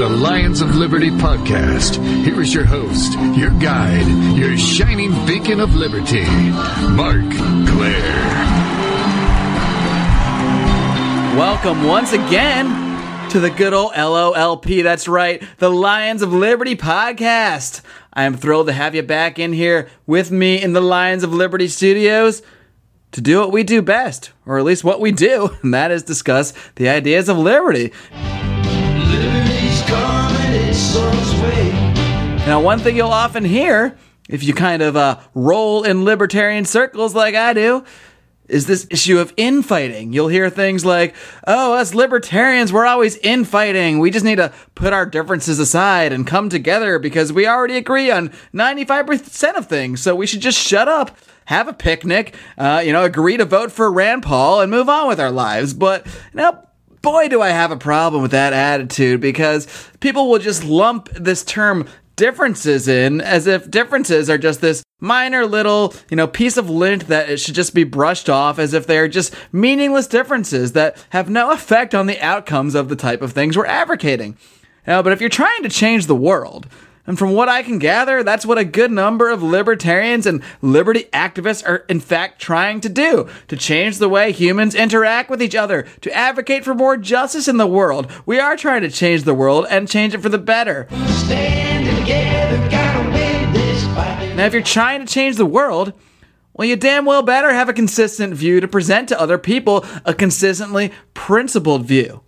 the Lions of Liberty podcast. Here is your host, your guide, your shining beacon of liberty, Marc Clair. Welcome once again to the good old LOLP. That's right, the Lions of Liberty podcast. I am thrilled to have you back in here with me in the Lions of Liberty studios to do what we do best, or at least what we do, and that is discuss the ideas of liberty. Now, one thing you'll often hear if you kind of uh, roll in libertarian circles like I do is this issue of infighting. You'll hear things like, oh, us libertarians, we're always infighting. We just need to put our differences aside and come together because we already agree on 95% of things. So we should just shut up, have a picnic, uh, you know, agree to vote for Rand Paul and move on with our lives. But, know, boy, do I have a problem with that attitude because people will just lump this term differences in as if differences are just this minor little, you know, piece of lint that it should just be brushed off as if they're just meaningless differences that have no effect on the outcomes of the type of things we're advocating. Now, but if you're trying to change the world, and from what I can gather, that's what a good number of libertarians and liberty activists are in fact trying to do to change the way humans interact with each other, to advocate for more justice in the world. We are trying to change the world and change it for the better. Now, if you're trying to change the world, well, you damn well better have a consistent view to present to other people, a consistently principled view.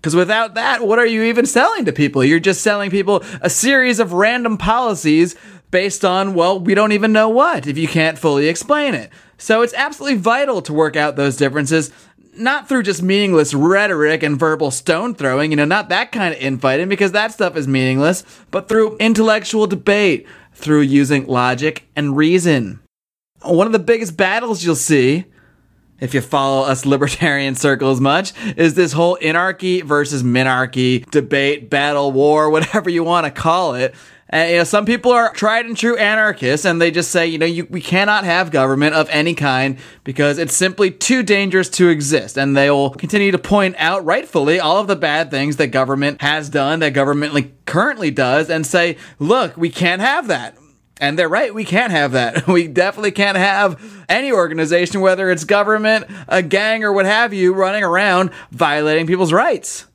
Because without that, what are you even selling to people? You're just selling people a series of random policies based on, well, we don't even know what if you can't fully explain it. So it's absolutely vital to work out those differences, not through just meaningless rhetoric and verbal stone throwing, you know, not that kind of infighting because that stuff is meaningless, but through intellectual debate, through using logic and reason. One of the biggest battles you'll see if you follow us libertarian circles much, is this whole anarchy versus minarchy debate, battle, war, whatever you want to call it. And, you know, some people are tried and true anarchists, and they just say, you know, you, we cannot have government of any kind because it's simply too dangerous to exist. And they will continue to point out, rightfully, all of the bad things that government has done, that government currently does, and say, look, we can't have that. And they're right, we can't have that. We definitely can't have any organization, whether it's government, a gang, or what have you, running around violating people's rights.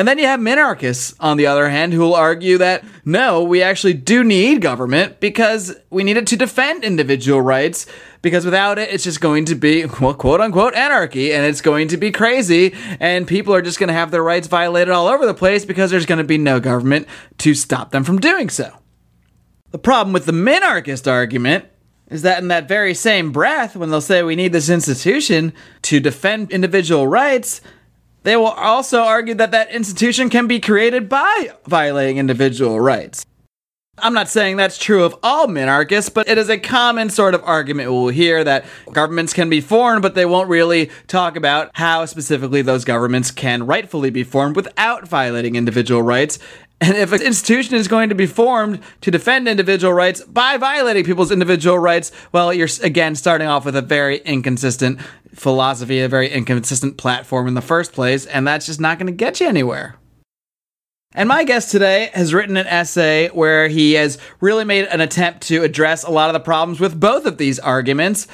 And then you have minarchists, on the other hand, who will argue that no, we actually do need government because we need it to defend individual rights, because without it, it's just going to be, well, quote unquote, anarchy, and it's going to be crazy, and people are just going to have their rights violated all over the place because there's going to be no government to stop them from doing so. The problem with the minarchist argument is that in that very same breath, when they'll say we need this institution to defend individual rights, they will also argue that that institution can be created by violating individual rights. I'm not saying that's true of all minarchists, but it is a common sort of argument we'll hear that governments can be formed, but they won't really talk about how specifically those governments can rightfully be formed without violating individual rights. And if an institution is going to be formed to defend individual rights by violating people's individual rights, well, you're again starting off with a very inconsistent philosophy, a very inconsistent platform in the first place, and that's just not going to get you anywhere. And my guest today has written an essay where he has really made an attempt to address a lot of the problems with both of these arguments.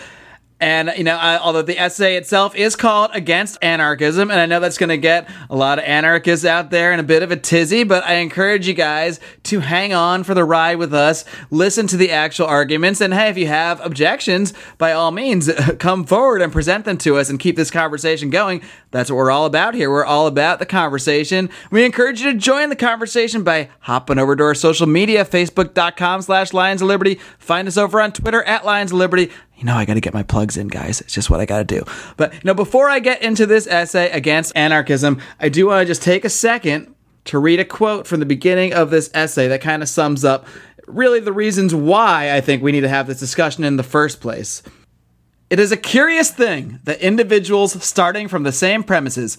And, you know, I, although the essay itself is called Against Anarchism, and I know that's going to get a lot of anarchists out there in a bit of a tizzy, but I encourage you guys to hang on for the ride with us, listen to the actual arguments, and hey, if you have objections, by all means, come forward and present them to us and keep this conversation going. That's what we're all about here. We're all about the conversation. We encourage you to join the conversation by hopping over to our social media, facebook.com slash Lions of Liberty. Find us over on Twitter at Lions of Liberty you know, I got to get my plugs in, guys. It's just what I got to do. But, you know, before I get into this essay against anarchism, I do want to just take a second to read a quote from the beginning of this essay that kind of sums up really the reasons why I think we need to have this discussion in the first place. It is a curious thing that individuals starting from the same premises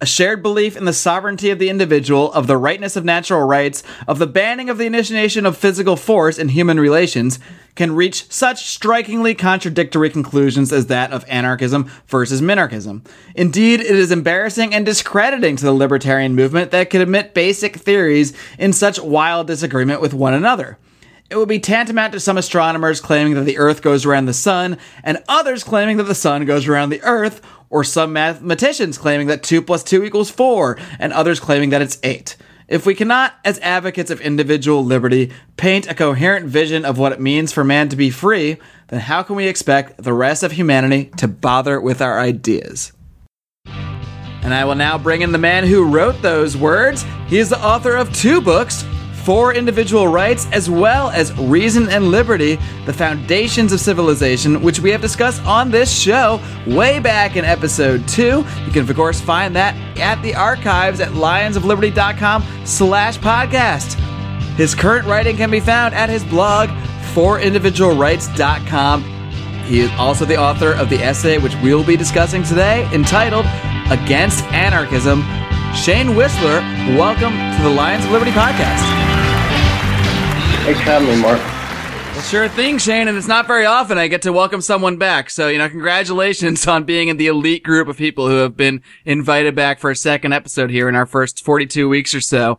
a shared belief in the sovereignty of the individual, of the rightness of natural rights, of the banning of the initiation of physical force in human relations, can reach such strikingly contradictory conclusions as that of anarchism versus minarchism. Indeed, it is embarrassing and discrediting to the libertarian movement that could admit basic theories in such wild disagreement with one another. It would be tantamount to some astronomers claiming that the Earth goes around the Sun, and others claiming that the Sun goes around the Earth, or some mathematicians claiming that 2 plus 2 equals 4, and others claiming that it's 8. If we cannot, as advocates of individual liberty, paint a coherent vision of what it means for man to be free, then how can we expect the rest of humanity to bother with our ideas? And I will now bring in the man who wrote those words. He is the author of two books for individual rights as well as reason and liberty, the foundations of civilization, which we have discussed on this show way back in episode two. You can, of course, find that at the archives at lionsofliberty.com slash podcast. His current writing can be found at his blog, forindividualrights.com. He is also the author of the essay which we will be discussing today, entitled Against Anarchism. Shayne Wissler, welcome to the Lions of Liberty podcast. Thanks for having me, Marc. Well, sure thing, Shayne, and it's not very often I get to welcome someone back. So, you know, congratulations on being in the elite group of people who have been invited back for a second episode here in our first 42 weeks or so.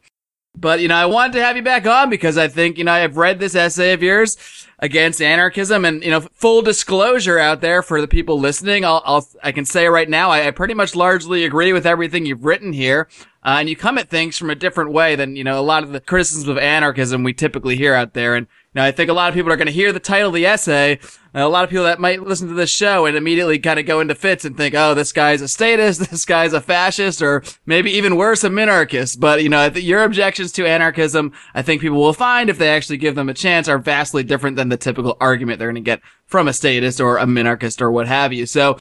But, you know, I wanted to have you back on because I think, you know, I've read this essay of yours against anarchism and, you know, full disclosure out there for the people listening. I'll, I'll I can say right now, I, I pretty much largely agree with everything you've written here. Uh, and you come at things from a different way than, you know, a lot of the criticisms of anarchism we typically hear out there. And, you know, I think a lot of people are going to hear the title of the essay. a lot of people that might listen to this show and immediately kind of go into fits and think, oh, this guy's a statist, this guy's a fascist, or maybe even worse, a minarchist. But, you know, your objections to anarchism, I think people will find if they actually give them a chance are vastly different than the typical argument they're going to get from a statist or a minarchist or what have you. So,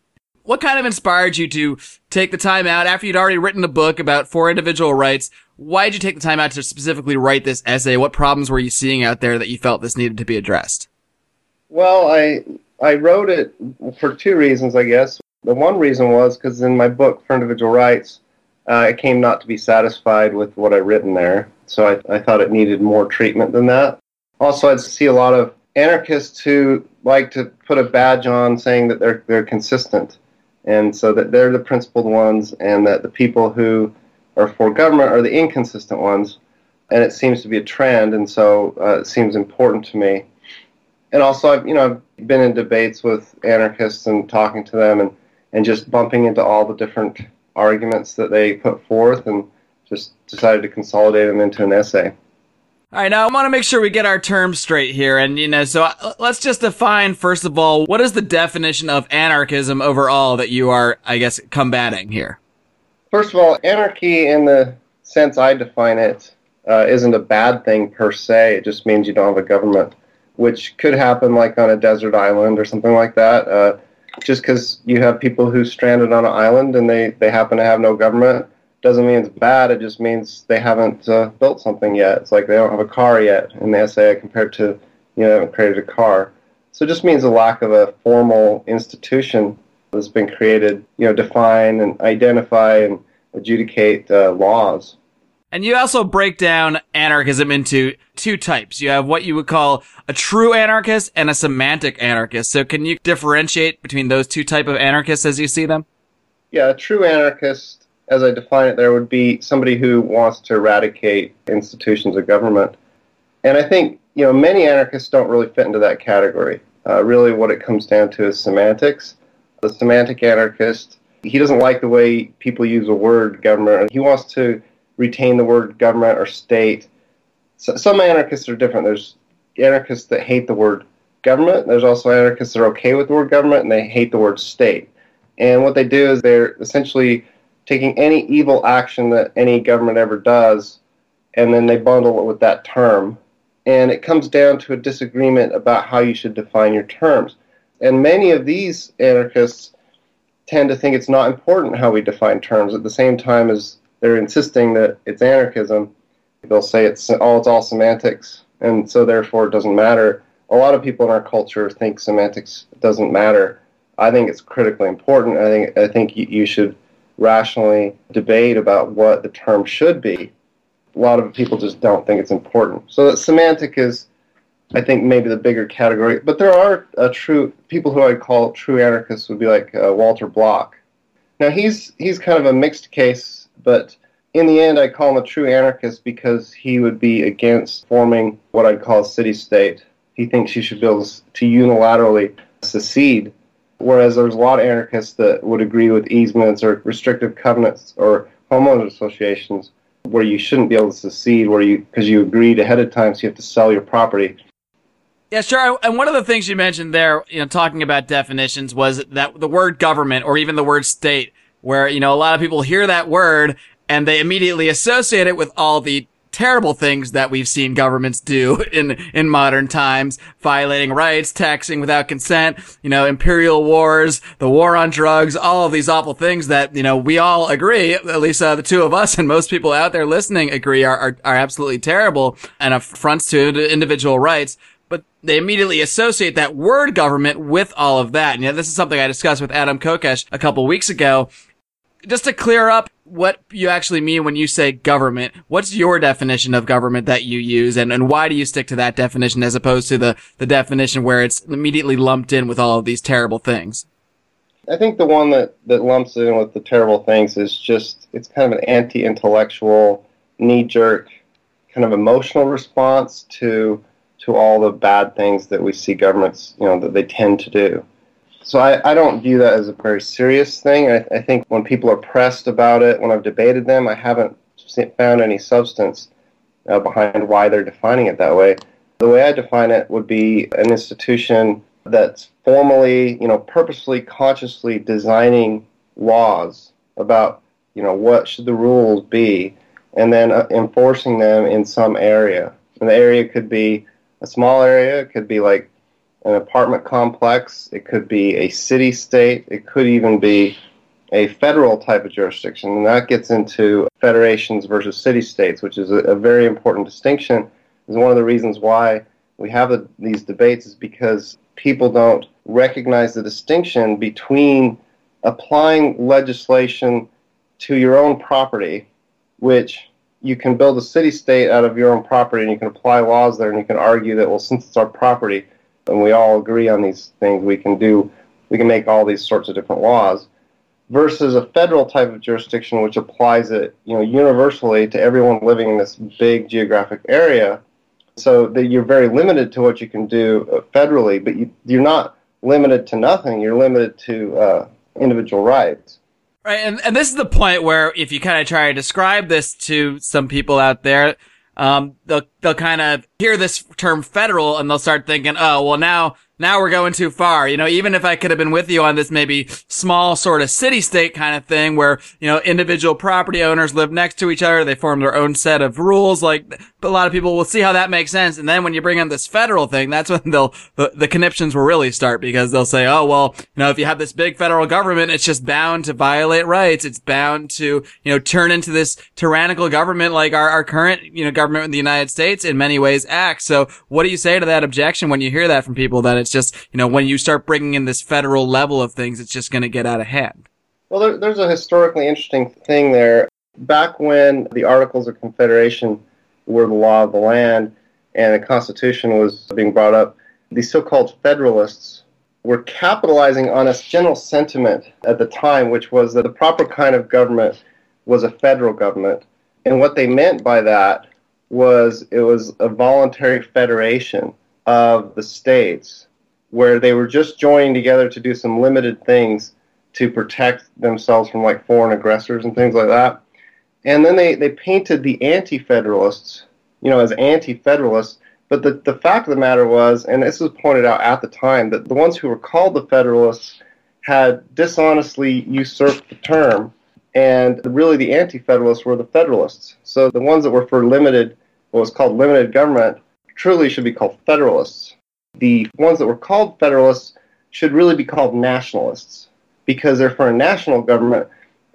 what kind of inspired you to take the time out after you'd already written a book about for individual rights? Why did you take the time out to specifically write this essay? What problems were you seeing out there that you felt this needed to be addressed? Well, I I wrote it for two reasons, I guess. The one reason was because in my book for individual rights, uh, I came not to be satisfied with what I'd written there, so I, I thought it needed more treatment than that. Also, I'd see a lot of anarchists who like to put a badge on saying that they're they're consistent and so that they're the principled ones, and that the people who are for government are the inconsistent ones. And it seems to be a trend, and so uh, it seems important to me. And also, I've you know I've been in debates with anarchists and talking to them, and and just bumping into all the different arguments that they put forth, and just decided to consolidate them into an essay. All right, now I want to make sure we get our terms straight here. And, you know, so uh, let's just define, first of all, what is the definition of anarchism overall that you are, I guess, combating here? First of all, anarchy, in the sense I define it, uh, not a bad thing per se. It just means you don't have a government, which could happen like on a desert island or something like that. Uh, just because you have people who stranded on an island and they, they happen to have no government doesn't mean it's bad. It just means they haven't uh, built something yet. It's like they don't have a car yet in the essay compared to you know they haven't created a car. So it just means a lack of a formal institution that's been created, you know, define and identify and adjudicate uh, laws. And you also break down anarchism into two types. You have what you would call a true anarchist and a semantic anarchist. So can you differentiate between those two type of anarchists as you see them? Yeah, a true anarchist as I define it there, would be somebody who wants to eradicate institutions of government. And I think, you know, many anarchists don't really fit into that category. Uh, really, what it comes down to is semantics. The semantic anarchist, he doesn't like the way people use the word government. He wants to retain the word government or state. So, some anarchists are different. There's anarchists that hate the word government. There's also anarchists that are okay with the word government and they hate the word state. And what they do is they're essentially taking any evil action that any government ever does, and then they bundle it with that term. And it comes down to a disagreement about how you should define your terms. And many of these anarchists tend to think it's not important how we define terms at the same time as they're insisting that it's anarchism. They'll say it's all it's all semantics, and so therefore it doesn't matter. A lot of people in our culture think semantics doesn't matter. I think it's critically important. I think I think you, you should rationally debate about what the term should be. A lot of people just don't think it's important. So that semantic is, I think, maybe the bigger category. But there are uh, true people who I'd call true anarchists would be like uh, Walter Block. Now he's he's kind of a mixed case, but in the end, I call him a true anarchist because he would be against forming what I'd call a city state. He thinks you should be able to unilaterally secede Whereas there's a lot of anarchists that would agree with easements or restrictive covenants or homeowners associations where you shouldn't be able to secede where you because you agreed ahead of time so you have to sell your property. Yeah, sure. And one of the things you mentioned there, you know, talking about definitions was that the word government or even the word state, where, you know, a lot of people hear that word and they immediately associate it with all the terrible things that we've seen governments do in, in modern times, violating rights, taxing without consent, you know, imperial wars, the war on drugs, all of these awful things that, you know, we all agree, at least uh, the two of us and most people out there listening agree are, are, are absolutely terrible and affronts to individual rights but they immediately associate that word government with all of that. And yeah, this is something I discussed with Adam Kokesh a couple weeks ago. Just to clear up what you actually mean when you say government. What's your definition of government that you use and, and why do you stick to that definition as opposed to the, the definition where it's immediately lumped in with all of these terrible things? I think the one that, that lumps in with the terrible things is just it's kind of an anti intellectual, knee jerk, kind of emotional response to to all the bad things that we see governments, you know, that they tend to do. So I, I don't view that as a very serious thing. I, I think when people are pressed about it, when I've debated them, I haven't found any substance uh, behind why they're defining it that way. The way I define it would be an institution that's formally, you know, purposely, consciously designing laws about, you know, what should the rules be, and then uh, enforcing them in some area. And the area could be a small area, it could be like an apartment complex, it could be a city state, it could even be a federal type of jurisdiction. And that gets into federations versus city states, which is a, a very important distinction. Is one of the reasons why we have the, these debates is because people don't recognize the distinction between applying legislation to your own property, which you can build a city state out of your own property and you can apply laws there and you can argue that, well, since it's our property, and we all agree on these things, we can do, we can make all these sorts of different laws, versus a federal type of jurisdiction which applies it, you know, universally to everyone living in this big geographic area. So that you're very limited to what you can do uh, federally, but you, you're not limited to nothing. You're limited to uh, individual rights. Right, and, and this is the point where if you kind of try to describe this to some people out there, um, they'll they'll kind of hear this term federal and they'll start thinking, oh, well now now we're going too far. You know, even if I could have been with you on this maybe small sort of city state kind of thing where, you know, individual property owners live next to each other, they form their own set of rules. Like, a lot of people will see how that makes sense. And then when you bring in this federal thing, that's when they'll, the, the conniptions will really start because they'll say, oh, well, you know, if you have this big federal government, it's just bound to violate rights. It's bound to, you know, turn into this tyrannical government like our, our current, you know, government in the United States in many ways acts. So what do you say to that objection when you hear that from people that it's just, you know, when you start bringing in this federal level of things, it's just going to get out of hand. Well, there, there's a historically interesting thing there. Back when the Articles of Confederation were the law of the land and the Constitution was being brought up, the so called Federalists were capitalizing on a general sentiment at the time, which was that the proper kind of government was a federal government. And what they meant by that was it was a voluntary federation of the states where they were just joining together to do some limited things to protect themselves from like foreign aggressors and things like that. And then they, they painted the anti federalists, you know, as anti federalists. But the, the fact of the matter was, and this was pointed out at the time, that the ones who were called the Federalists had dishonestly usurped the term, and really the anti Federalists were the Federalists. So the ones that were for limited, what was called limited government, truly should be called Federalists the ones that were called Federalists should really be called nationalists because they're for a national government.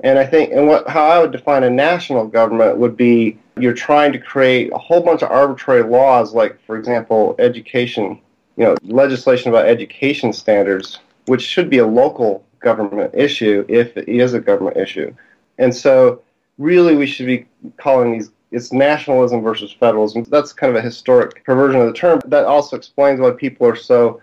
And I think, and what how I would define a national government would be you're trying to create a whole bunch of arbitrary laws, like for example, education, you know, legislation about education standards, which should be a local government issue if it is a government issue. And so, really, we should be calling these it's nationalism versus federalism. That's kind of a historic perversion of the term. That also explains why people are so.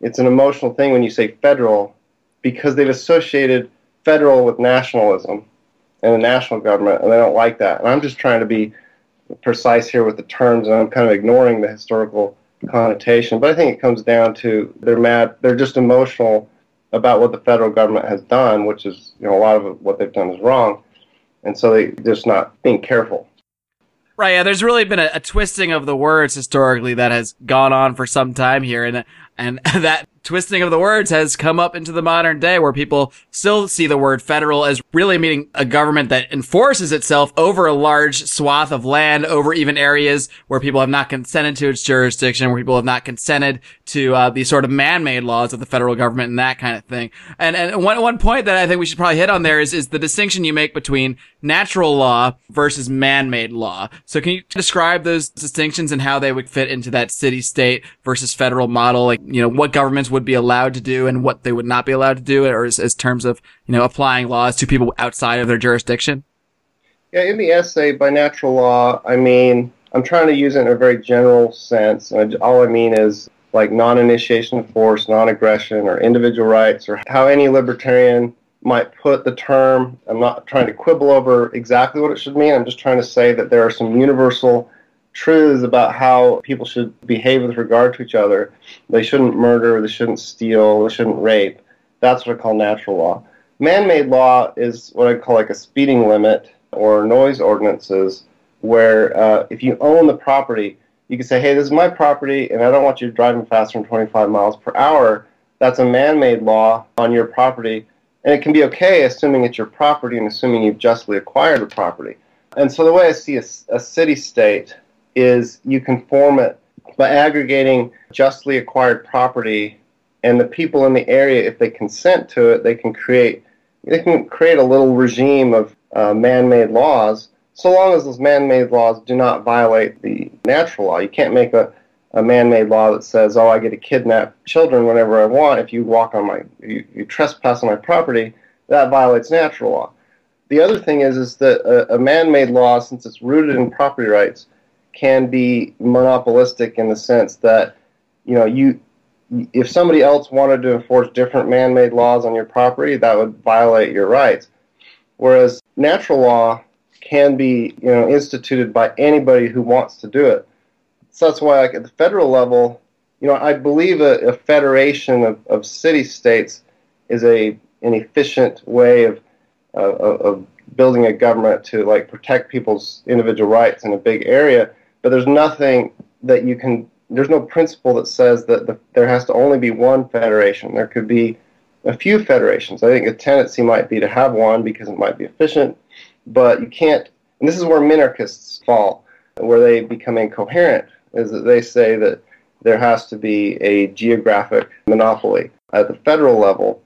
It's an emotional thing when you say federal, because they've associated federal with nationalism and the national government, and they don't like that. And I'm just trying to be precise here with the terms, and I'm kind of ignoring the historical connotation. But I think it comes down to they're mad, they're just emotional about what the federal government has done, which is you know a lot of what they've done is wrong, and so they're just not being careful. Right. Yeah. There's really been a, a, twisting of the words historically that has gone on for some time here, and and that twisting of the words has come up into the modern day where people still see the word federal as really meaning a government that enforces itself over a large swath of land, over even areas where people have not consented to its jurisdiction, where people have not consented to uh, these sort of man-made laws of the federal government and that kind of thing. And and one one point that I think we should probably hit on there is is the distinction you make between natural law versus man-made law. So can you describe those distinctions and how they would fit into that city-state versus federal model? Like you know what governments would be allowed to do and what they would not be allowed to do, or as, as terms of you know applying laws to people outside of their jurisdiction? Yeah, in the essay by natural law, I mean I'm trying to use it in a very general sense. All I mean is like non-initiation of force, non-aggression, or individual rights, or how any libertarian might put the term. I'm not trying to quibble over exactly what it should mean. I'm just trying to say that there are some universal truths about how people should behave with regard to each other. They shouldn't murder, they shouldn't steal, they shouldn't rape. That's what I call natural law. Man made law is what I call like a speeding limit or noise ordinances, where uh, if you own the property, you can say, hey, this is my property, and I don't want you driving faster than 25 miles per hour. That's a man made law on your property. And it can be okay, assuming it's your property and assuming you've justly acquired the property. And so the way I see a, a city state is you can form it by aggregating justly acquired property and the people in the area if they consent to it they can create they can create a little regime of uh, man-made laws so long as those man-made laws do not violate the natural law. You can't make a, a man-made law that says oh i get to kidnap children whenever i want if you walk on my you, you trespass on my property. That violates natural law. The other thing is is that a, a man-made law since it's rooted in property rights can be monopolistic in the sense that you know you if somebody else wanted to enforce different man-made laws on your property that would violate your rights. Whereas natural law can be you know instituted by anybody who wants to do it. So that's why like at the federal level you know i believe a, a federation of, of city states is a an efficient way of, uh, of building a government to like protect people's individual rights in a big area but there's nothing that you can there's no principle that says that the, there has to only be one federation. There could be a few federations. I think a tendency might be to have one because it might be efficient but you can't and this is where minarchists fall where they become incoherent is that they say that there has to be a geographic monopoly at the federal level.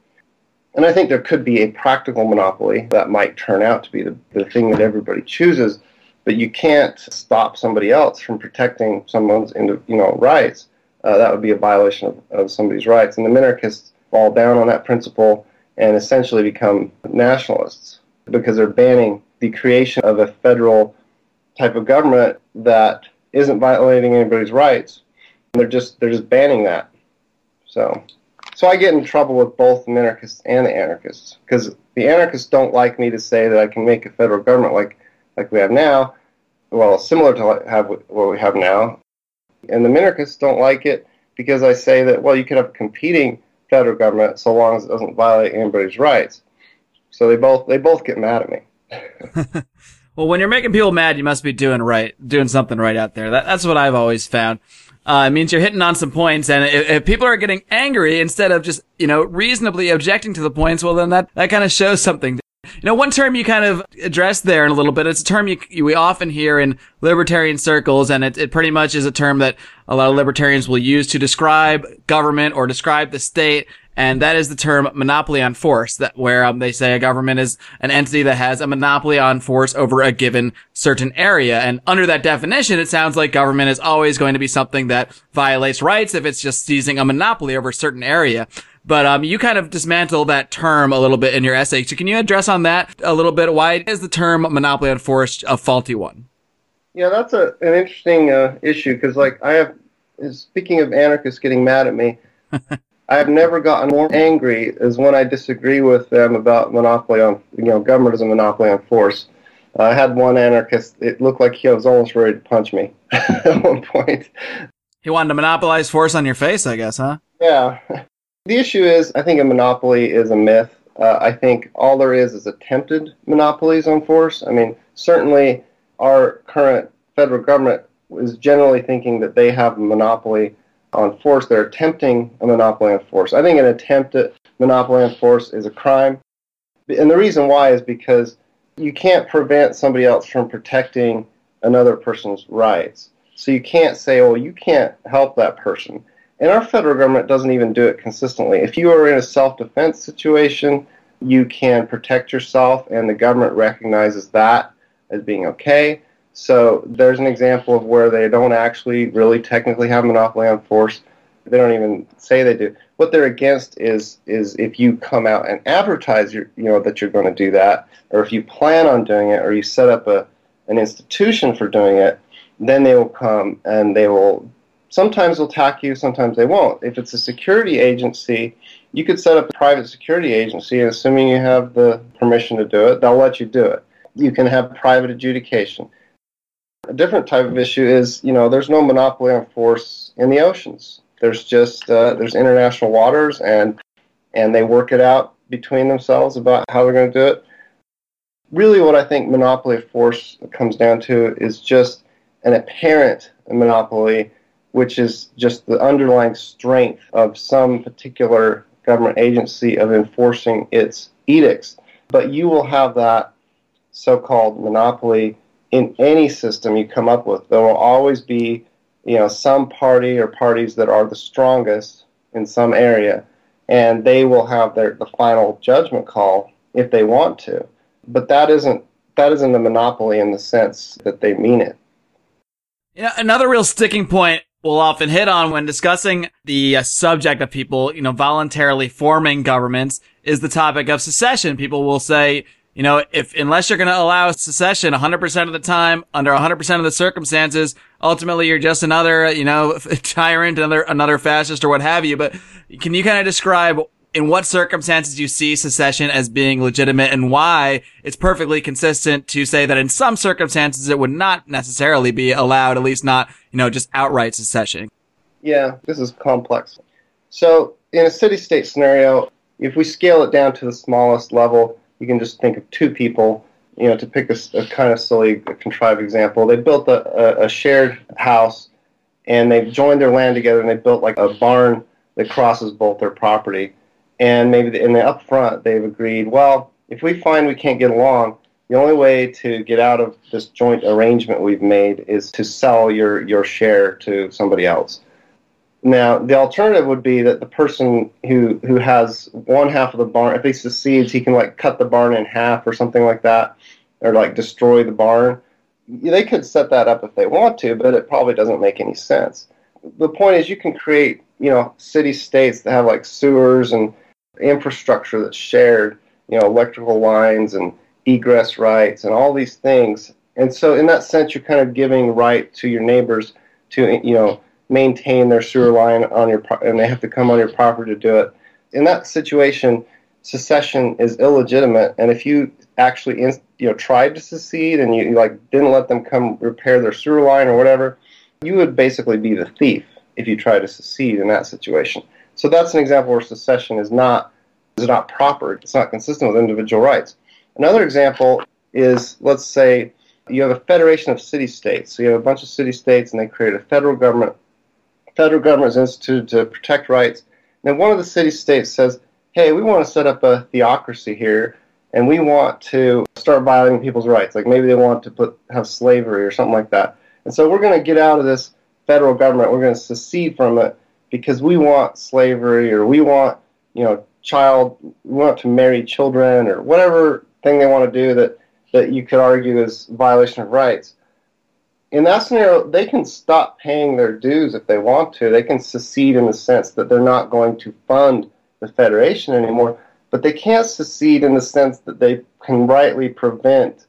And i think there could be a practical monopoly that might turn out to be the, the thing that everybody chooses but you can't stop somebody else from protecting someone's you know rights. Uh, that would be a violation of, of somebody's rights. And the minarchists fall down on that principle and essentially become nationalists because they're banning the creation of a federal type of government that isn't violating anybody's rights. They're just they're just banning that. So so I get in trouble with both the minarchists and the anarchists because the anarchists don't like me to say that I can make a federal government like like we have now, well, similar to have what we have now. And the minarchists don't like it because I say that, well, you could have competing federal government so long as it doesn't violate anybody's rights. So they both they both get mad at me. well, when you're making people mad, you must be doing right, doing something right out there. That, that's what I've always found. Uh, it means you're hitting on some points, and if, if, people are getting angry instead of just, you know, reasonably objecting to the points, well, then that, that kind of shows something. You know, one term you kind of addressed there in a little bit, it's a term you, you, we often hear in libertarian circles, and it, it pretty much is a term that a lot of libertarians will use to describe government or describe the state, and that is the term monopoly on force, that where um, they say a government is an entity that has a monopoly on force over a given certain area. And under that definition, it sounds like government is always going to be something that violates rights if it's just seizing a monopoly over a certain area. But um, you kind of dismantle that term a little bit in your essay. So can you address on that a little bit? Why is the term monopoly on force a faulty one? Yeah, that's a, an interesting uh, issue because, like, I have, speaking of anarchists getting mad at me, I have never gotten more angry as when I disagree with them about monopoly on, you know, government as a monopoly on force. Uh, I had one anarchist, it looked like he was almost ready to punch me at one point. He wanted to monopolize force on your face, I guess, huh? Yeah. The issue is, I think a monopoly is a myth. Uh, I think all there is is attempted monopolies on force. I mean, certainly our current federal government is generally thinking that they have a monopoly on force. They're attempting a monopoly on force. I think an attempted monopoly on force is a crime. And the reason why is because you can't prevent somebody else from protecting another person's rights. So you can't say, well, you can't help that person. And our federal government doesn't even do it consistently. If you are in a self defense situation, you can protect yourself, and the government recognizes that as being okay. So there's an example of where they don't actually really technically have monopoly on force. They don't even say they do. What they're against is is if you come out and advertise your, you know that you're going to do that, or if you plan on doing it, or you set up a an institution for doing it, then they will come and they will Sometimes they'll attack you, sometimes they won't. If it's a security agency, you could set up a private security agency, and assuming you have the permission to do it, they'll let you do it. You can have private adjudication. A different type of issue is, you know, there's no monopoly on force in the oceans. There's just uh, there's international waters, and and they work it out between themselves about how they're going to do it. Really, what I think monopoly of force comes down to is just an apparent monopoly which is just the underlying strength of some particular government agency of enforcing its edicts. But you will have that so called monopoly in any system you come up with. There will always be, you know, some party or parties that are the strongest in some area, and they will have their the final judgment call if they want to. But that isn't that isn't a monopoly in the sense that they mean it. Yeah, another real sticking point will often hit on when discussing the uh, subject of people, you know, voluntarily forming governments is the topic of secession. People will say, you know, if, unless you're going to allow secession 100% of the time, under 100% of the circumstances, ultimately you're just another, you know, tyrant, another, another fascist or what have you. But can you kind of describe in what circumstances you see secession as being legitimate and why it's perfectly consistent to say that in some circumstances it would not necessarily be allowed, at least not, you know, just outright secession. Yeah, this is complex. So in a city state scenario, if we scale it down to the smallest level, you can just think of two people. You know, to pick a, a kind of silly, contrived example, they built a, a, a shared house and they joined their land together and they built like a barn that crosses both their property and maybe in the upfront they've agreed, well, if we find we can't get along, the only way to get out of this joint arrangement we've made is to sell your, your share to somebody else. Now, the alternative would be that the person who, who has one half of the barn, if he succeeds, he can like cut the barn in half or something like that, or like destroy the barn. They could set that up if they want to, but it probably doesn't make any sense. The point is, you can create, you know, city states that have like sewers and infrastructure that's shared, you know, electrical lines and egress rights and all these things. And so, in that sense, you're kind of giving right to your neighbors to, you know, maintain their sewer line on your, pro- and they have to come on your property to do it. In that situation, secession is illegitimate. And if you actually, you know, tried to secede and you, you like didn't let them come repair their sewer line or whatever, you would basically be the thief if you try to secede in that situation. So that's an example where secession is not is not proper. It's not consistent with individual rights. Another example is let's say you have a federation of city states. So you have a bunch of city states and they create a federal government. Federal government is instituted to protect rights. And then one of the city states says, hey, we want to set up a theocracy here and we want to start violating people's rights. Like maybe they want to put have slavery or something like that. And so we're going to get out of this federal government. We're going to secede from it because we want slavery or we want, you know, child, we want to marry children or whatever thing they want to do that, that you could argue is violation of rights. In that scenario, they can stop paying their dues if they want to. They can secede in the sense that they're not going to fund the Federation anymore, but they can't secede in the sense that they can rightly prevent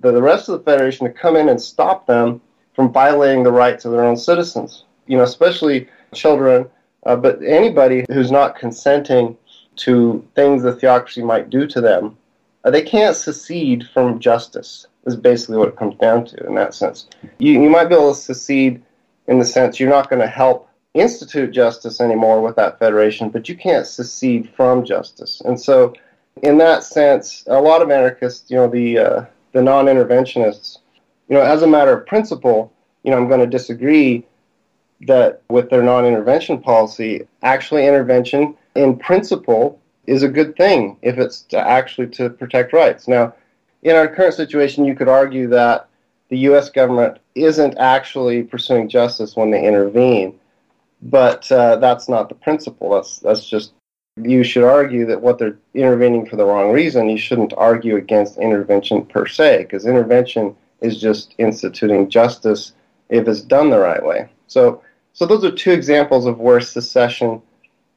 the, the rest of the Federation to come in and stop them from violating the rights of their own citizens. You know, especially children, uh, but anybody who's not consenting to things the theocracy might do to them, uh, they can't secede from justice. Is basically what it comes down to in that sense. You, you might be able to secede in the sense you're not going to help institute justice anymore with that federation, but you can't secede from justice. And so, in that sense, a lot of anarchists, you know, the uh, the non-interventionists, you know, as a matter of principle, you know, I'm going to disagree that with their non-intervention policy, actually intervention in principle is a good thing if it's to actually to protect rights. Now, in our current situation, you could argue that the U.S. government isn't actually pursuing justice when they intervene, but uh, that's not the principle. That's that's just you should argue that what they're intervening for the wrong reason. You shouldn't argue against intervention per se, because intervention is just instituting justice if it's done the right way. So, so those are two examples of where secession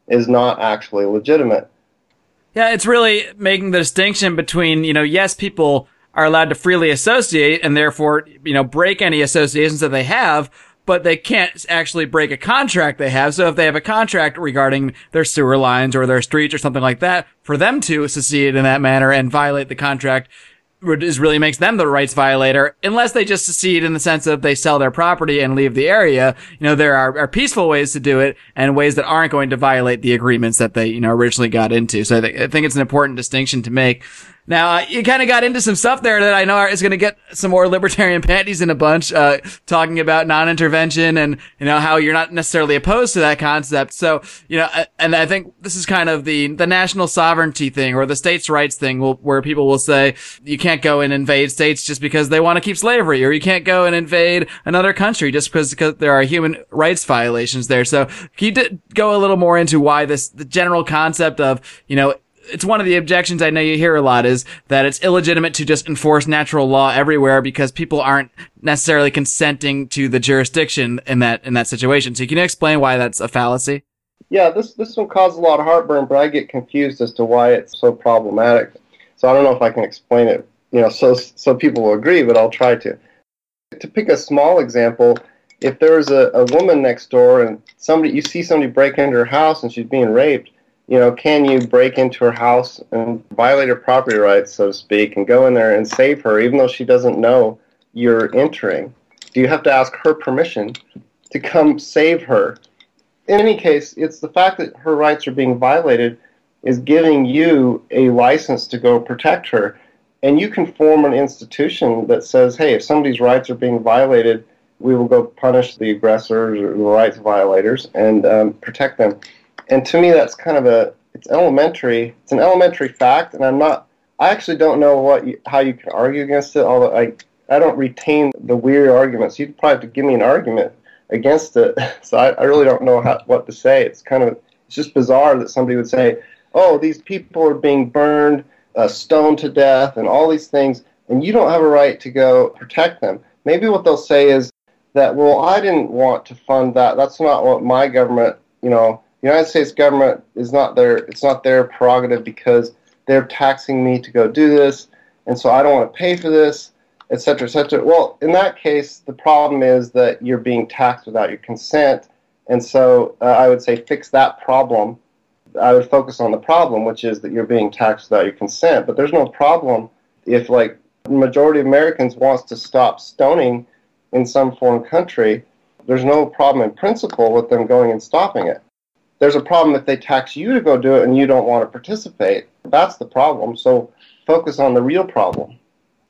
is not actually legitimate. Yeah, it's really making the distinction between, you know, yes, people are allowed to freely associate and therefore, you know, break any associations that they have, but they can't actually break a contract they have. So if they have a contract regarding their sewer lines or their streets or something like that, for them to secede in that manner and violate the contract, is really makes them the rights violator unless they just secede in the sense that they sell their property and leave the area. You know, there are, are peaceful ways to do it and ways that aren't going to violate the agreements that they, you know, originally got into. So I, th- I think it's an important distinction to make. Now, uh, you kind of got into some stuff there that I know is going to get some more libertarian panties in a bunch, uh, talking about non-intervention and, you know, how you're not necessarily opposed to that concept. So, you know, and I think this is kind of the, the national sovereignty thing or the states' rights thing where people will say you can't go and invade states just because they want to keep slavery or you can't go and invade another country just because, because there are human rights violations there. So can you go a little more into why this, the general concept of, you know, it's one of the objections I know you hear a lot is that it's illegitimate to just enforce natural law everywhere because people aren't necessarily consenting to the jurisdiction in that in that situation. So can you explain why that's a fallacy? Yeah, this this one causes a lot of heartburn, but I get confused as to why it's so problematic. So I don't know if I can explain it, you know, so so people will agree, but I'll try to. To pick a small example, if there's a, a woman next door and somebody you see somebody break into her house and she's being raped, you know, can you break into her house and violate her property rights, so to speak, and go in there and save her, even though she doesn't know you're entering? Do you have to ask her permission to come save her? In any case, it's the fact that her rights are being violated is giving you a license to go protect her. And you can form an institution that says, hey, if somebody's rights are being violated, we will go punish the aggressors or the rights violators and um, protect them and to me that's kind of a it's elementary it's an elementary fact and i'm not i actually don't know what you, how you can argue against it although i i don't retain the weird arguments. You'd probably have to give me an argument against it so i, I really don't know how, what to say. It's kind of it's just bizarre that somebody would say oh these people are being burned uh, stoned to death and all these things and you don't have a right to go protect them. Maybe what they'll say is that well i didn't want to fund that. That's not what my government you know the United States government is not their it's not their prerogative because they're taxing me to go do this, and so I don't want to pay for this, etc., etc. Well, in that case, the problem is that you're being taxed without your consent, and so uh, I would say fix that problem. I would focus on the problem, which is that you're being taxed without your consent. But there's no problem if, like, the majority of Americans wants to stop stoning in some foreign country. There's no problem in principle with them going and stopping it there's a problem if they tax you to go do it and you don't want to participate. That's the problem. So focus on the real problem.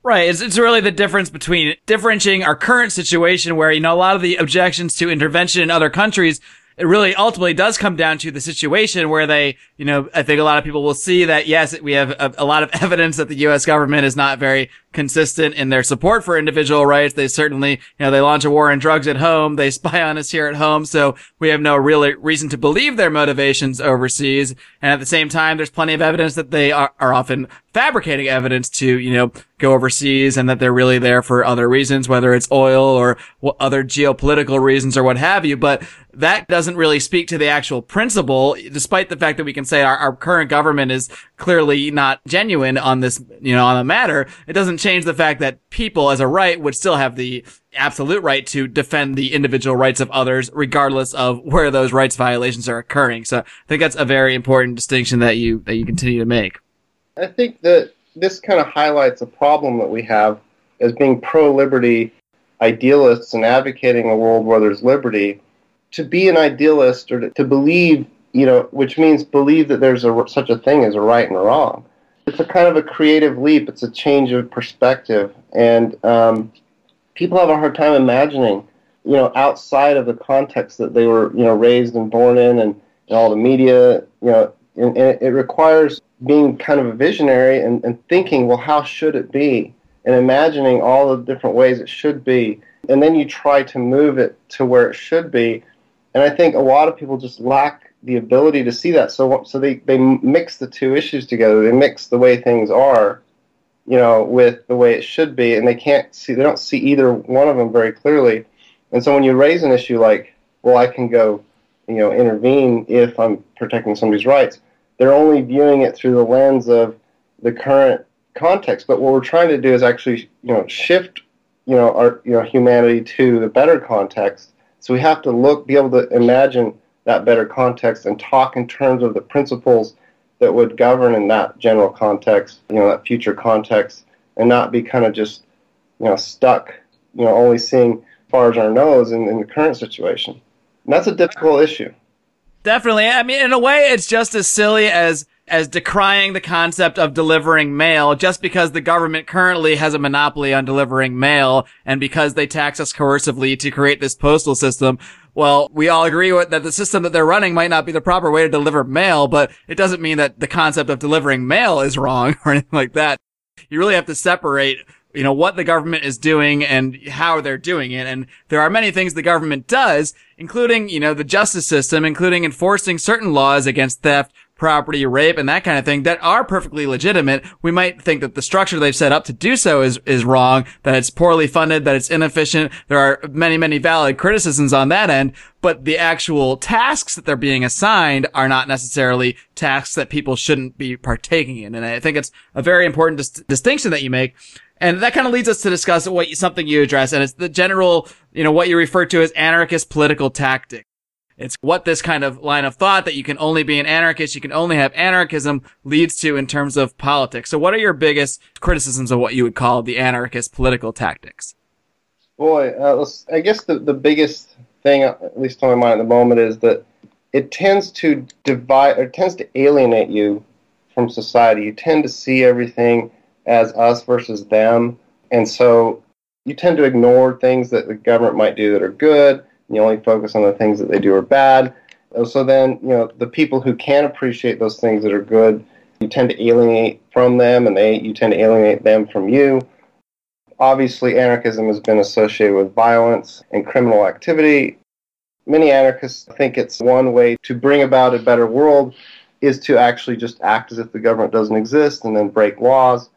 Right. It's, it's really the difference between differentiating our current situation where, you know, a lot of the objections to intervention in other countries, it really ultimately does come down to the situation where they, you know, I think a lot of people will see that, yes, we have a, a lot of evidence that the U.S. government is not very consistent in their support for individual rights. They certainly, you know, they launch a war on drugs at home. They spy on us here at home. So we have no real reason to believe their motivations overseas. And at the same time, there's plenty of evidence that they are, are often fabricating evidence to, you know, go overseas and that they're really there for other reasons, whether it's oil or other geopolitical reasons or what have you. But that doesn't really speak to the actual principle, despite the fact that we can say our, our current government is clearly not genuine on this, you know, on the matter. It doesn't change the fact that people as a right would still have the absolute right to defend the individual rights of others, regardless of where those rights violations are occurring. So I think that's a very important distinction that you, that you continue to make. I think that this kind of highlights a problem that we have as being pro liberty idealists and advocating a world where there's liberty. To be an idealist or to, to believe, you know, which means believe that there's a, such a thing as a right and a wrong. It's a kind of a creative leap. It's a change of perspective, and um, people have a hard time imagining, you know, outside of the context that they were, you know, raised and born in, and, and all the media, you know, and, and it requires being kind of a visionary and, and thinking, well, how should it be? And imagining all the different ways it should be. And then you try to move it to where it should be. And I think a lot of people just lack the ability to see that. So, so they, they mix the two issues together. They mix the way things are, you know, with the way it should be. And they can't see, they don't see either one of them very clearly. And so when you raise an issue like, well, I can go, you know, intervene if I'm protecting somebody's rights they're only viewing it through the lens of the current context. But what we're trying to do is actually, you know, shift, you know, our you know humanity to the better context. So we have to look, be able to imagine that better context and talk in terms of the principles that would govern in that general context, you know, that future context, and not be kind of just, you know, stuck, you know, only seeing as far as our nose in, in the current situation. And that's a difficult issue. Definitely. I mean, in a way, it's just as silly as as decrying the concept of delivering mail just because the government currently has a monopoly on delivering mail and because they tax us coercively to create this postal system. Well, we all agree with, that the system that they're running might not be the proper way to deliver mail, but it doesn't mean that the concept of delivering mail is wrong or anything like that. You really have to separate you know, what the government is doing and how they're doing it. And there are many things the government does, including, you know, the justice system, including enforcing certain laws against theft, property, rape, and that kind of thing that are perfectly legitimate. We might think that the structure they've set up to do so is, is wrong, that it's poorly funded, that it's inefficient. There are many, many valid criticisms on that end, but the actual tasks that they're being assigned are not necessarily tasks that people shouldn't be partaking in. And I think it's a very important dis- distinction that you make. And that kind of leads us to discuss what something you address, and it's the general, you know, what you refer to as anarchist political tactic. It's what this kind of line of thought that you can only be an anarchist, you can only have anarchism leads to in terms of politics. So what are your biggest criticisms of what you would call the anarchist political tactics? Boy, uh, I guess the, the biggest thing, at least on my mind at the moment, is that it tends to divide, or tends to alienate you from society. You tend to see everything as us versus them. And so you tend to ignore things that the government might do that are good. And you only focus on the things that they do are bad. So then, you know, the people who can appreciate those things that are good, you tend to alienate from them, and they you tend to alienate them from you. Obviously, anarchism has been associated with violence and criminal activity. Many anarchists think it's one way to bring about a better world is to actually just act as if the government doesn't exist and then break laws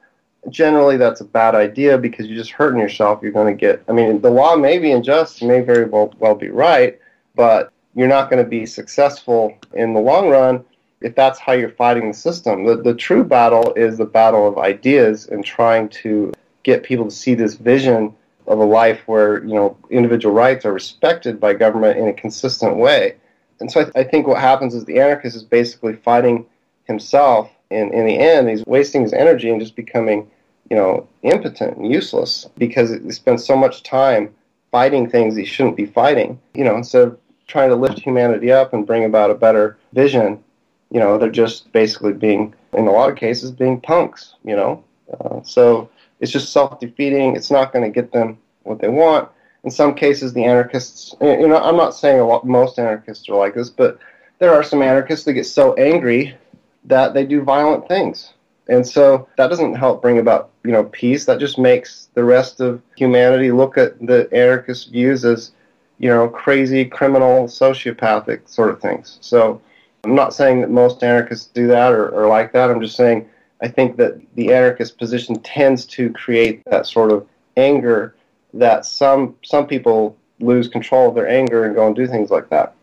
generally that's a bad idea because you're just hurting yourself. You're going to get, I mean, the law may be unjust, may very well, well be right, but you're not going to be successful in the long run if that's how you're fighting the system. The, the true battle is the battle of ideas and trying to get people to see this vision of a life where, you know, individual rights are respected by government in a consistent way. And so I, th- I think what happens is the anarchist is basically fighting himself in, in the end, he's wasting his energy and just becoming, you know, impotent and useless because he spends so much time fighting things he shouldn't be fighting. You know, instead of trying to lift humanity up and bring about a better vision, you know, they're just basically being, in a lot of cases, being punks. You know, uh, so it's just self-defeating. It's not going to get them what they want. In some cases, the anarchists, you know, I'm not saying a lot, most anarchists are like this, but there are some anarchists that get so angry that they do violent things. And so that doesn't help bring about, you know, peace. That just makes the rest of humanity look at the anarchist views as, you know, crazy, criminal, sociopathic sort of things. So I'm not saying that most anarchists do that or, or like that. I'm just saying I think that the anarchist position tends to create that sort of anger that some some people lose control of their anger and go and do things like that.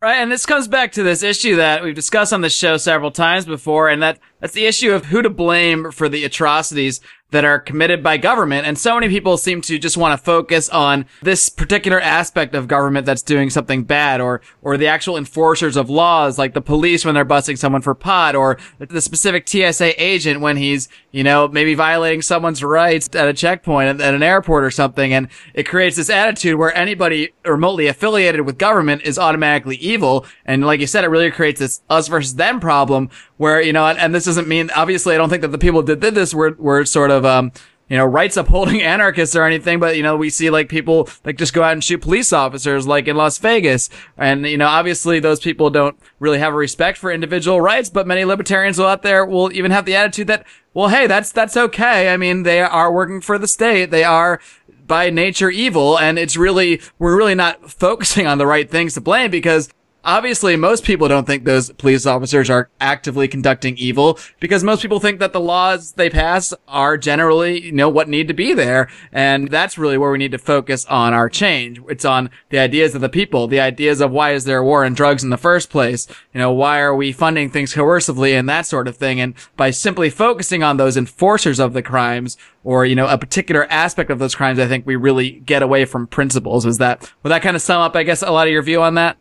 Right, and this comes back to this issue that we've discussed on the show several times before, and that that's the issue of who to blame for the atrocities that are committed by government. And so many people seem to just want to focus on this particular aspect of government that's doing something bad or, or the actual enforcers of laws, like the police when they're busting someone for pot or the specific TSA agent when he's, you know, maybe violating someone's rights at a checkpoint at, an airport or something. And it creates this attitude where anybody remotely affiliated with government is automatically evil. And like you said, it really creates this us versus them problem where, you know, and, and this doesn't mean, obviously, I don't think that the people that did this were, were sort of, um, you know, rights upholding anarchists or anything, but, you know, we see like people like just go out and shoot police officers like in Las Vegas. And, you know, obviously those people don't really have a respect for individual rights, but many libertarians out there will even have the attitude that, well, hey, that's, that's okay. I mean, they are working for the state. They are, by nature evil and it's really we're really not focusing on the right things to blame because Obviously, most people don't think those police officers are actively conducting evil because most people think that the laws they pass are generally, you know, what need to be there. And that's really where we need to focus on our change. It's on the ideas of the people, the ideas of why is there a war on drugs in the first place? You know, why are we funding things coercively and that sort of thing? And by simply focusing on those enforcers of the crimes or, you know, a particular aspect of those crimes, I think we really get away from principles. Was that, would that kind of sum up, I guess, a lot of your view on that?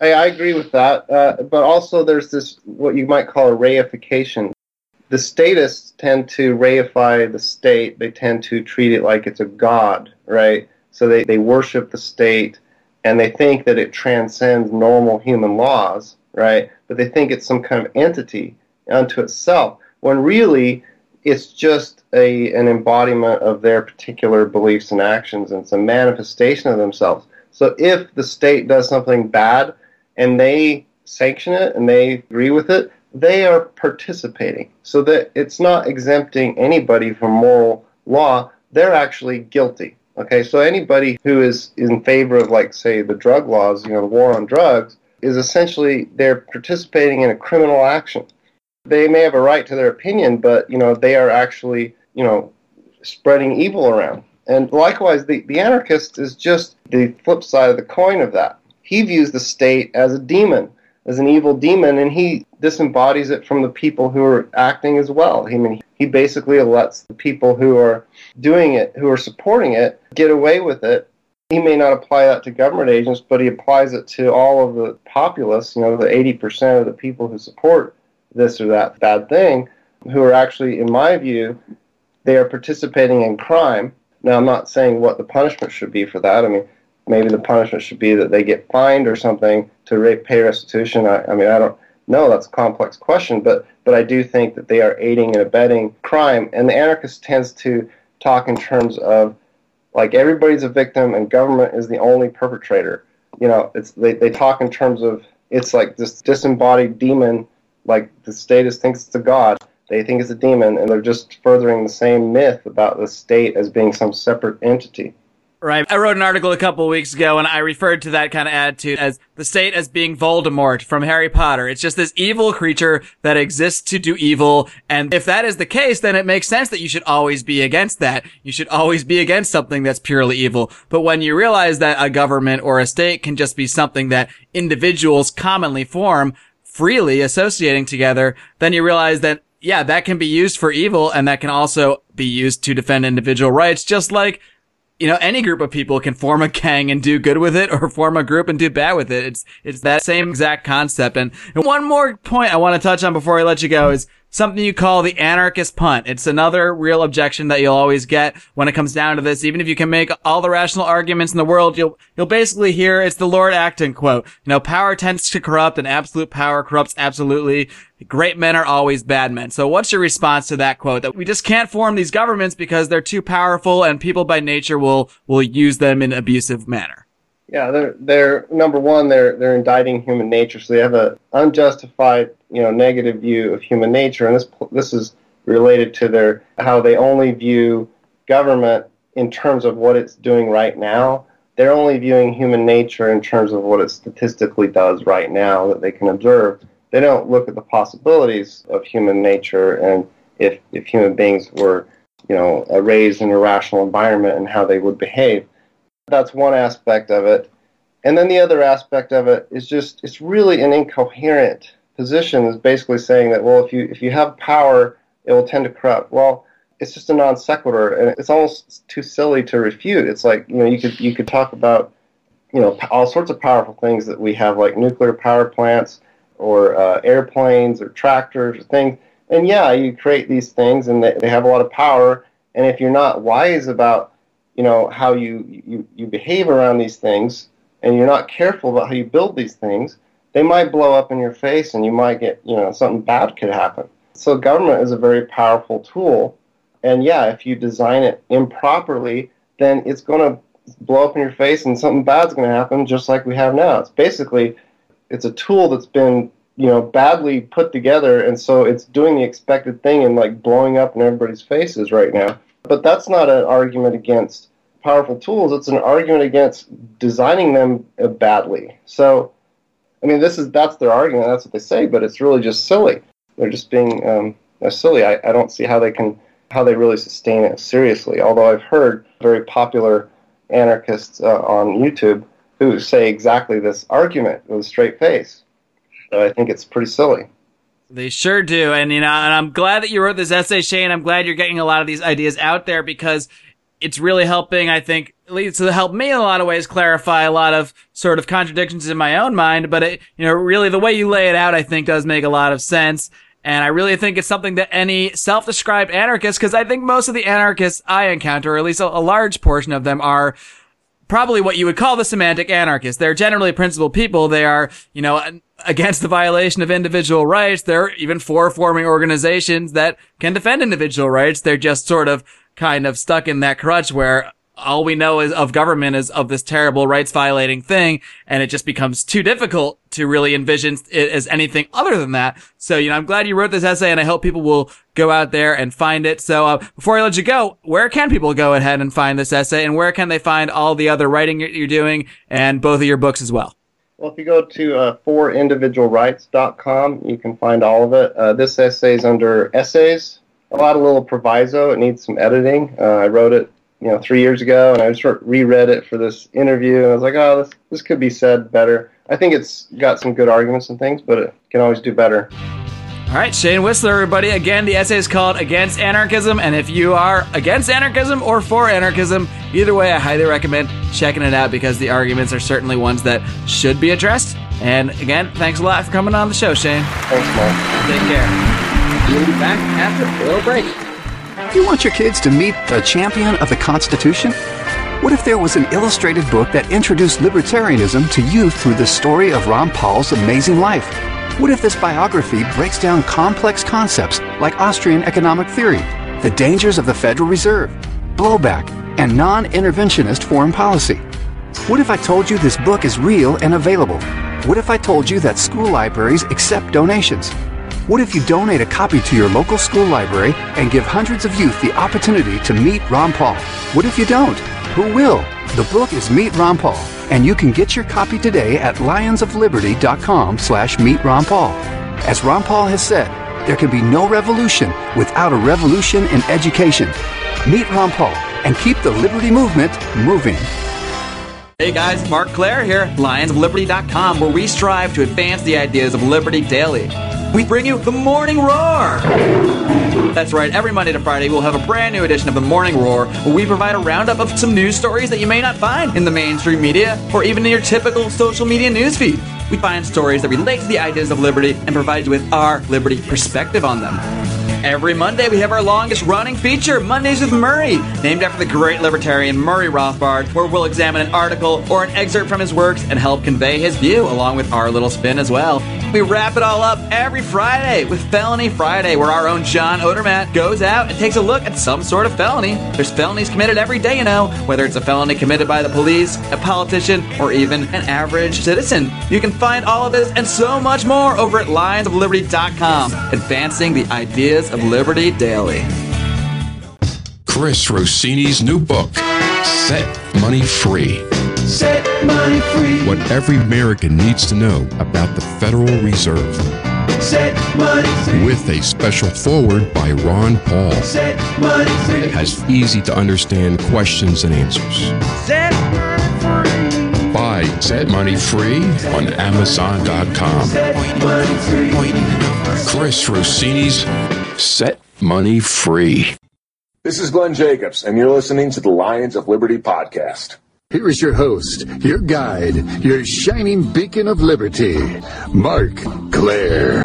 I, I agree with that, uh, but also there's this what you might call a reification. The statists tend to reify the state. They tend to treat it like it's a god, right? So they, they worship the state and they think that it transcends normal human laws, right? But they think it's some kind of entity unto itself, when really it's just a an embodiment of their particular beliefs and actions, and it's a manifestation of themselves. So if the state does something bad, and they sanction it and they agree with it, they are participating. So that it's not exempting anybody from moral law, they're actually guilty. Okay, so anybody who is in favor of, like, say, the drug laws, you know, the war on drugs, is essentially they're participating in a criminal action. They may have a right to their opinion, but, you know, they are actually, you know, spreading evil around. And likewise, the, the anarchist is just the flip side of the coin of that he views the state as a demon, as an evil demon, and he disembodies it from the people who are acting as well. I mean, he basically lets the people who are doing it, who are supporting it, get away with it. He may not apply that to government agents, but he applies it to all of the populace, you know, the 80% of the people who support this or that bad thing, who are actually, in my view, they are participating in crime. Now, I'm not saying what the punishment should be for that. I mean, maybe the punishment should be that they get fined or something to pay restitution. I, I mean, I don't know. That's a complex question, but but I do think that they are aiding and abetting crime. And the anarchist tends to talk in terms of like everybody's a victim and government is the only perpetrator. You know, it's they, they talk in terms of it's like this disembodied demon, like the statist thinks it's a god. They think it's a demon, and they're just furthering the same myth about the state as being some separate entity. Right. I wrote an article a couple weeks ago and I referred to that kind of attitude as the state as being Voldemort from Harry Potter. It's just this evil creature that exists to do evil. And if that is the case, then it makes sense that you should always be against that. You should always be against something that's purely evil. But when you realize that a government or a state can just be something that individuals commonly form, freely associating together, then you realize that yeah, that can be used for evil and that can also be used to defend individual rights, just like you know, any group of people can form a gang and do good with it or form a group and do bad with it. It's, it's that same exact concept. And, and one more point I want to touch on before I let you go is something you call the anarchist punt. It's another real objection that you'll always get when it comes down to this. Even if you can make all the rational arguments in the world, you'll, you'll basically hear it's the Lord Acton quote. You know, power tends to corrupt and absolute power corrupts absolutely. Great men are always bad men. So what's your response to that quote? That we just can't form these governments because they're too powerful and people by nature will, will use them in abusive manner. Yeah, they're they're number one. They're they're indicting human nature, so they have a unjustified, you know, negative view of human nature, and this this is related to their how they only view government in terms of what it's doing right now. They're only viewing human nature in terms of what it statistically does right now that they can observe. They don't look at the possibilities of human nature and if, if human beings were, you know, raised in a rational environment and how they would behave. That's one aspect of it. And then the other aspect of it is just it's really an incoherent position is basically saying that well if you if you have power it will tend to corrupt. Well, it's just a non sequitur, and it's almost too silly to refute. It's like you know you could you could talk about you know all sorts of powerful things that we have like nuclear power plants or uh, airplanes or tractors or things. And yeah, you create these things, and they, they have a lot of power. And if you're not wise about you know how you, you you behave around these things, and you're not careful about how you build these things, they might blow up in your face, and you might get you know something bad could happen. So government is a very powerful tool, and yeah, if you design it improperly, then it's going to blow up in your face, and something bad's going to happen, just like we have now. It's basically it's a tool that's been you know badly put together, and so it's doing the expected thing and like blowing up in everybody's faces right now. But that's not an argument against powerful tools. It's an argument against designing them badly. So, I mean, this is that's their argument. That's what they say, but it's really just silly they're just being um, silly. I, I don't see how they can how they really sustain it seriously. Although I've heard very popular anarchists uh, on YouTube who say exactly this argument with a straight face. So I think it's pretty silly. They sure do, and you know, and I'm glad that you wrote this essay, Shayne. I'm glad you're getting a lot of these ideas out there because it's really helping, I think, at least to help me in a lot of ways clarify a lot of sort of contradictions in my own mind. But it, you know, really the way you lay it out, I think does make a lot of sense. And I really think it's something that any self-described anarchist, because I think most of the anarchists I encounter, or at least a, a, large portion of them, are probably what you would call the semantic anarchists. They're generally principled people. They are, you know, against the violation of individual rights. They're even for forming organizations that can defend individual rights. They're just sort of kind of stuck in that crutch where all we know is of government is of this terrible rights violating thing. And it just becomes too difficult to really envision it as anything other than that. So, you know, I'm glad you wrote this essay and I hope people will go out there and find it. So, uh, before I let you go, where can people go ahead and find this essay and where can they find all the other writing you're doing and both of your books as well? Well, if you go to uh, forindividualrights.com, you can find all of it. Uh, this essay is under essays a lot of little proviso. It needs some editing. Uh, I wrote it, you know, three years ago, and I just reread it for this interview, and I was like, oh, this this could be said better. I think it's got some good arguments and things, but it can always do better. All right, Shayne Wissler, everybody. Again, the essay is called Against Anarchism, and if you are against anarchism or for anarchism, either way, I highly recommend checking it out because the arguments are certainly ones that should be addressed. And again, thanks a lot for coming on the show, Shayne. Thanks, Marc. Take care. We'll be back after a little break. You want your kids to meet the champion of the Constitution? What if there was an illustrated book that introduced libertarianism to youth through the story of Ron Paul's amazing life? What if this biography breaks down complex concepts like Austrian economic theory, the dangers of the Federal Reserve, blowback, and non interventionist foreign policy? What if I told you this book is real and available? What if I told you that school libraries accept donations? What if you donate a copy to your local school library and give hundreds of youth the opportunity to meet Ron Paul? What if you don't? Who will? The book is Meet Ron Paul, and you can get your copy today at lionsofliberty.com slash meet Ron Paul. As Ron Paul has said, there can be no revolution without a revolution in education. Meet Ron Paul and keep the liberty movement moving. Hey guys, Marc Clair here, lionsofliberty.com, where we strive to advance the ideas of liberty daily we bring you the Morning Roar. That's right, every Monday to Friday, we'll have a brand new edition of the Morning Roar where we provide a roundup of some news stories that you may not find in the mainstream media or even in your typical social media newsfeed. We find stories that relate to the ideas of liberty and provide you with our liberty perspective on them. Every Monday, we have our longest running feature, Mondays with Murray, named after the great libertarian Murray Rothbard, where we'll examine an article or an excerpt from his works and help convey his view along with our little spin as well. We wrap it all up every Friday with Felony Friday, where our own John Odermatt goes out and takes a look at some sort of felony. There's felonies committed every day, you know, whether it's a felony committed by the police, a politician, or even an average citizen. You can find all of this and so much more over at lionsofliberty.com, advancing the ideas of liberty daily. Chris Rossini's new book, Set Money Free. Set money free. What every American needs to know about the Federal Reserve. Set money free. With a special foreword by Ron Paul. Set money free. It has easy to understand questions and answers. Set money free. Buy Set Money Free on Amazon.com. Set money free. Chris Rossini's Set Money Free. This is Glenn Jacobs, and you're listening to the Lions of Liberty podcast. Here is your host, your guide, your shining beacon of liberty, Marc Clair. All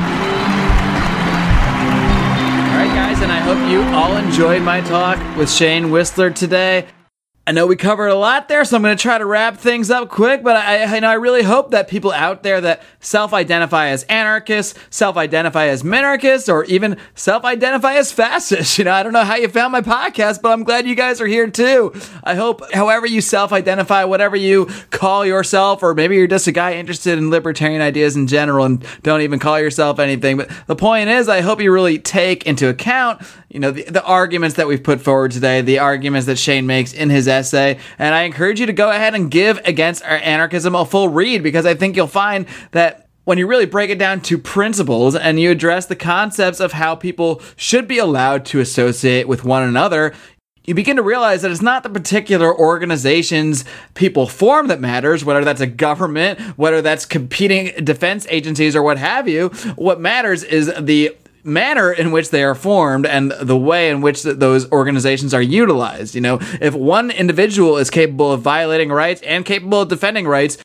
right, guys, and I hope you all enjoyed my talk with Shayne Wissler today. I know we covered a lot there, so I'm going to try to wrap things up quick. But I, I know I really hope that people out there that self-identify as anarchists, self-identify as minarchists, or even self-identify as fascists. You know, I don't know how you found my podcast, but I'm glad you guys are here too. I hope, however you self-identify, whatever you call yourself, or maybe you're just a guy interested in libertarian ideas in general and don't even call yourself anything. But the point is, I hope you really take into account, you know, the, the arguments that we've put forward today, the arguments that Shayne makes in his essay. And I encourage you to go ahead and give Against Our Anarchism a full read because I think you'll find that when you really break it down to principles and you address the concepts of how people should be allowed to associate with one another, you begin to realize that it's not the particular organizations people form that matters, whether that's a government, whether that's competing defense agencies or what have you. What matters is the manner in which they are formed and the way in which th- those organizations are utilized. You know, if one individual is capable of violating rights and capable of defending rights,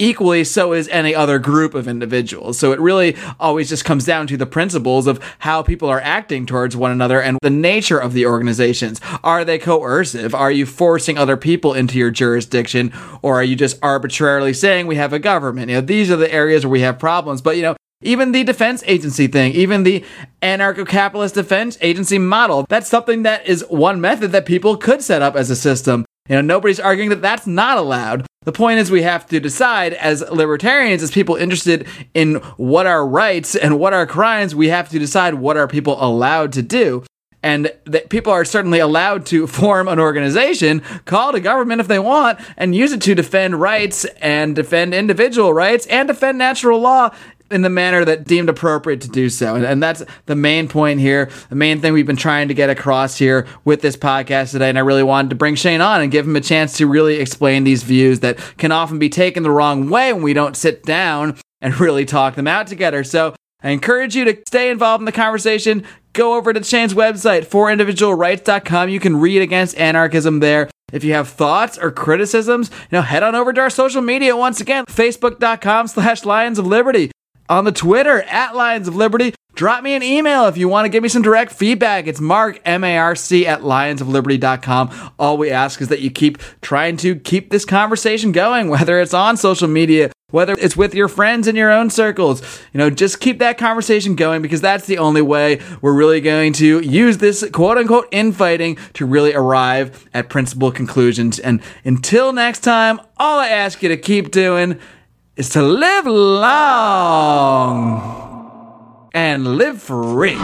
equally so is any other group of individuals. So it really always just comes down to the principles of how people are acting towards one another and the nature of the organizations. Are they coercive? Are you forcing other people into your jurisdiction or are you just arbitrarily saying we have a government? You know, these are the areas where we have problems. But you know, even the defense agency thing, even the anarcho capitalist defense agency model, that's something that is one method that people could set up as a system. You know, nobody's arguing that that's not allowed. The point is, we have to decide as libertarians, as people interested in what are rights and what are crimes, we have to decide what are people allowed to do. And that people are certainly allowed to form an organization, call a government if they want, and use it to defend rights and defend individual rights and defend natural law in the manner that deemed appropriate to do so. And, and, that's the main point here, the main thing we've been trying to get across here with this podcast today. And I really wanted to bring Shayne on and give him a chance to really explain these views that can often be taken the wrong way when we don't sit down and really talk them out together. So I encourage you to stay involved in the conversation. Go over to Shane's website, forindividualrights.com. You can read against anarchism there. If you have thoughts or criticisms, you know, head on over to our social media once again, facebook.com slash lions of liberty on the Twitter at Lions of Liberty. Drop me an email if you want to give me some direct feedback. It's marc, M-A-R-C, at lionsofliberty.com. All we ask is that you keep trying to keep this conversation going, whether it's on social media, whether it's with your friends in your own circles. You know, just keep that conversation going because that's the only way we're really going to use this quote unquote infighting to really arrive at principled conclusions. And until next time, all I ask you to keep doing is to live long and live free.